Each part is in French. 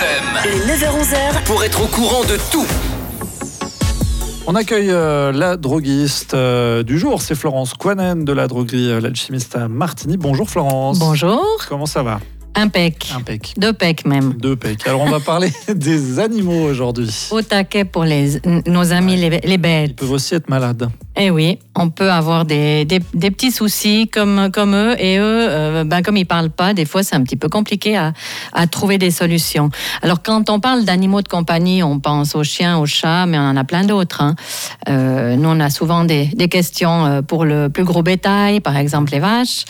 FM. Le 9h-11h, Pour être au courant de tout. On accueille euh, la droguiste euh, du jour, c'est Florence Quanen de la droguerie euh, L'Alchimiste à Martigny. Bonjour Florence. Bonjour. Comment ça va? Impec. Impec. Deux pecs même. Deux pecs. Alors on va parler des animaux aujourd'hui. Au taquet pour les, nos amis les, les Ils bêtes. peuvent aussi être malades. Eh oui, on peut avoir des, des, des petits soucis comme, comme eux. Et eux, euh, ben, comme ils parlent pas, des fois c'est un petit peu compliqué à, à trouver des solutions. Alors quand on parle d'animaux de compagnie, on pense aux chiens, aux chats, mais on en a plein d'autres. hein. Euh, nous, on a souvent des, des questions euh, pour le plus gros bétail, par exemple les vaches.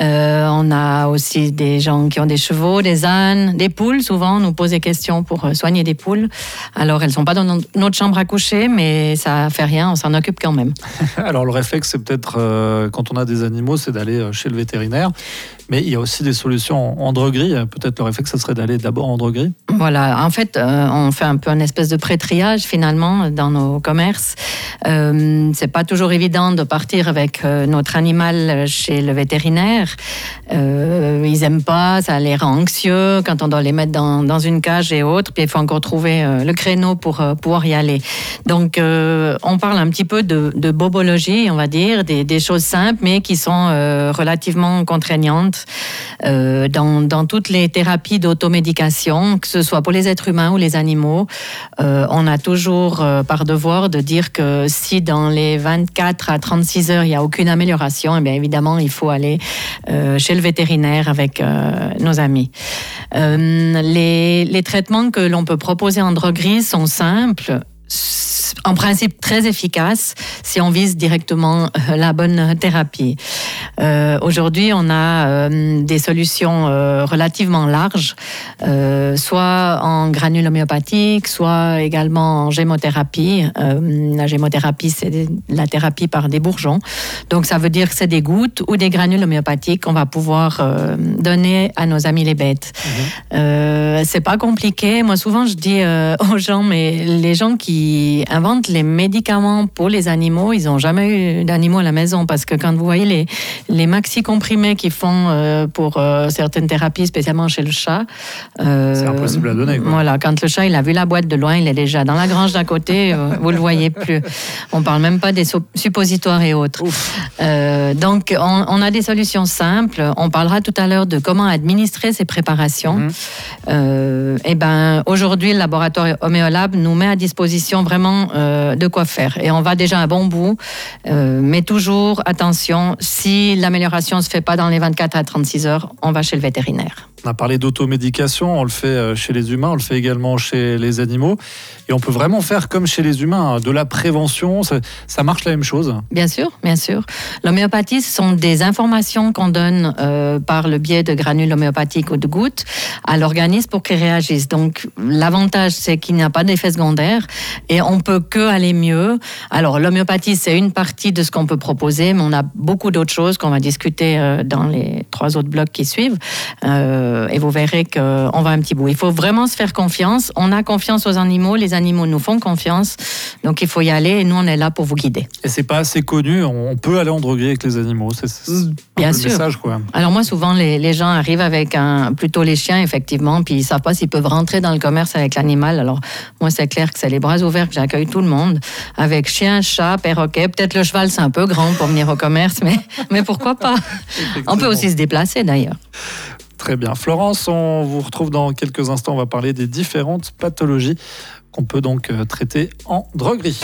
Euh, on a aussi des gens qui ont des chevaux, des ânes, des poules. Souvent, on nous pose des questions pour soigner des poules. Alors, elles sont pas dans no- notre chambre à coucher, mais ça fait rien, on s'en occupe quand même. Alors le réflexe, c'est peut-être euh, quand on a des animaux, c'est d'aller euh, chez le vétérinaire. Mais il y a aussi des solutions en, droguerie. Peut-être le réflexe, ça serait d'aller d'abord en droguerie. Voilà, en fait, euh, on fait un peu une espèce de pré-triage finalement dans nos commerces. Euh, c'est pas toujours évident de partir avec euh, notre animal chez le vétérinaire. Euh, ils aiment pas, ça les rend anxieux quand on doit les mettre dans, une cage et autres. Puis il faut encore trouver le créneau pour pouvoir y aller. Donc, on parle un petit peu de, bobologie, on va dire, des, choses simples mais qui sont relativement contraignantes euh, dans, toutes les thérapies d'automédication, que ce soit pour les êtres humains ou les animaux. Euh, on a toujours euh, par devoir de dire que si dans les 24 à 36 heures, il n'y a aucune amélioration, eh bien évidemment, il faut aller chez le vétérinaire avec nos amis. Les, traitements que l'on peut proposer en droguerie sont simples en principe très efficaces si on vise directement la bonne thérapie. Euh, Aujourd'hui, on a euh, des solutions euh, relativement larges, soit en granules homéopathiques, soit également en gémothérapie. La gémothérapie, c'est la thérapie par des bourgeons. Donc, ça veut dire que c'est des gouttes ou des granules homéopathiques qu'on va pouvoir donner à nos amis les bêtes. Euh, c'est pas compliqué. Moi, souvent, je dis aux gens, mais les gens qui inventent les médicaments pour les animaux, ils n'ont jamais eu d'animaux à la maison parce que quand vous voyez les, les maxi comprimés qu'ils font euh, pour euh, certaines thérapies, spécialement chez le chat, euh, C'est impossible à donner, quoi. Voilà, quand le chat il a vu la boîte de loin, il est déjà dans la grange d'à côté, vous le voyez plus. On parle même pas des so- suppositoires et autres. Donc, on, on a des solutions simples. On parlera tout à l'heure de comment administrer ces préparations. Mhm. Euh, et ben, aujourd'hui, le laboratoire Homéolab nous met à disposition vraiment euh, de quoi faire. Et on va déjà un bon bout. Euh, mais toujours, attention, si l'amélioration se fait pas dans les 24 à 36 heures, on va chez le vétérinaire. On a parlé d'automédication, on le fait euh, chez les humains, on le fait également chez les animaux. Et on peut vraiment faire comme chez les humains, hein, de la prévention, ça, marche la même chose. Bien sûr, bien sûr. L'homéopathie, ce sont des informations qu'on donne euh, par le biais de granules homéopathiques ou de gouttes à l'organisme pour qu'il réagisse. Donc, l'avantage, c'est qu'il n'y a pas d'effet secondaire et on peut que aller mieux. Alors, l'homéopathie, c'est une partie de ce qu'on peut proposer, mais on a beaucoup d'autres choses qu'on va discuter euh, dans les trois autres blocs qui suivent. Euh, et vous verrez qu'on va un petit bout. Il faut vraiment se faire confiance. On a confiance aux animaux, les animaux nous font confiance. Donc, il faut y aller et nous, on est là pour vous guider. Et c'est pas assez connu, on peut aller en droguerie avec les animaux. C'est un Bien sûr. message, quoi. Alors moi, souvent, les, les gens arrivent avec un, plutôt les chiens, effectivement, puis ils savent pas s'ils peuvent rentrer dans le commerce avec l'animal. Alors moi, c'est clair que c'est les bras ouverts que j'accueille tout le monde, avec chien, chat, perroquet. Peut-être le cheval, c'est un peu grand pour venir au commerce, mais, mais pourquoi pas? On peut aussi se déplacer, d'ailleurs. Très bien. Florence, on vous retrouve dans quelques instants. On va parler des différentes pathologies qu'on peut donc euh, traiter en droguerie.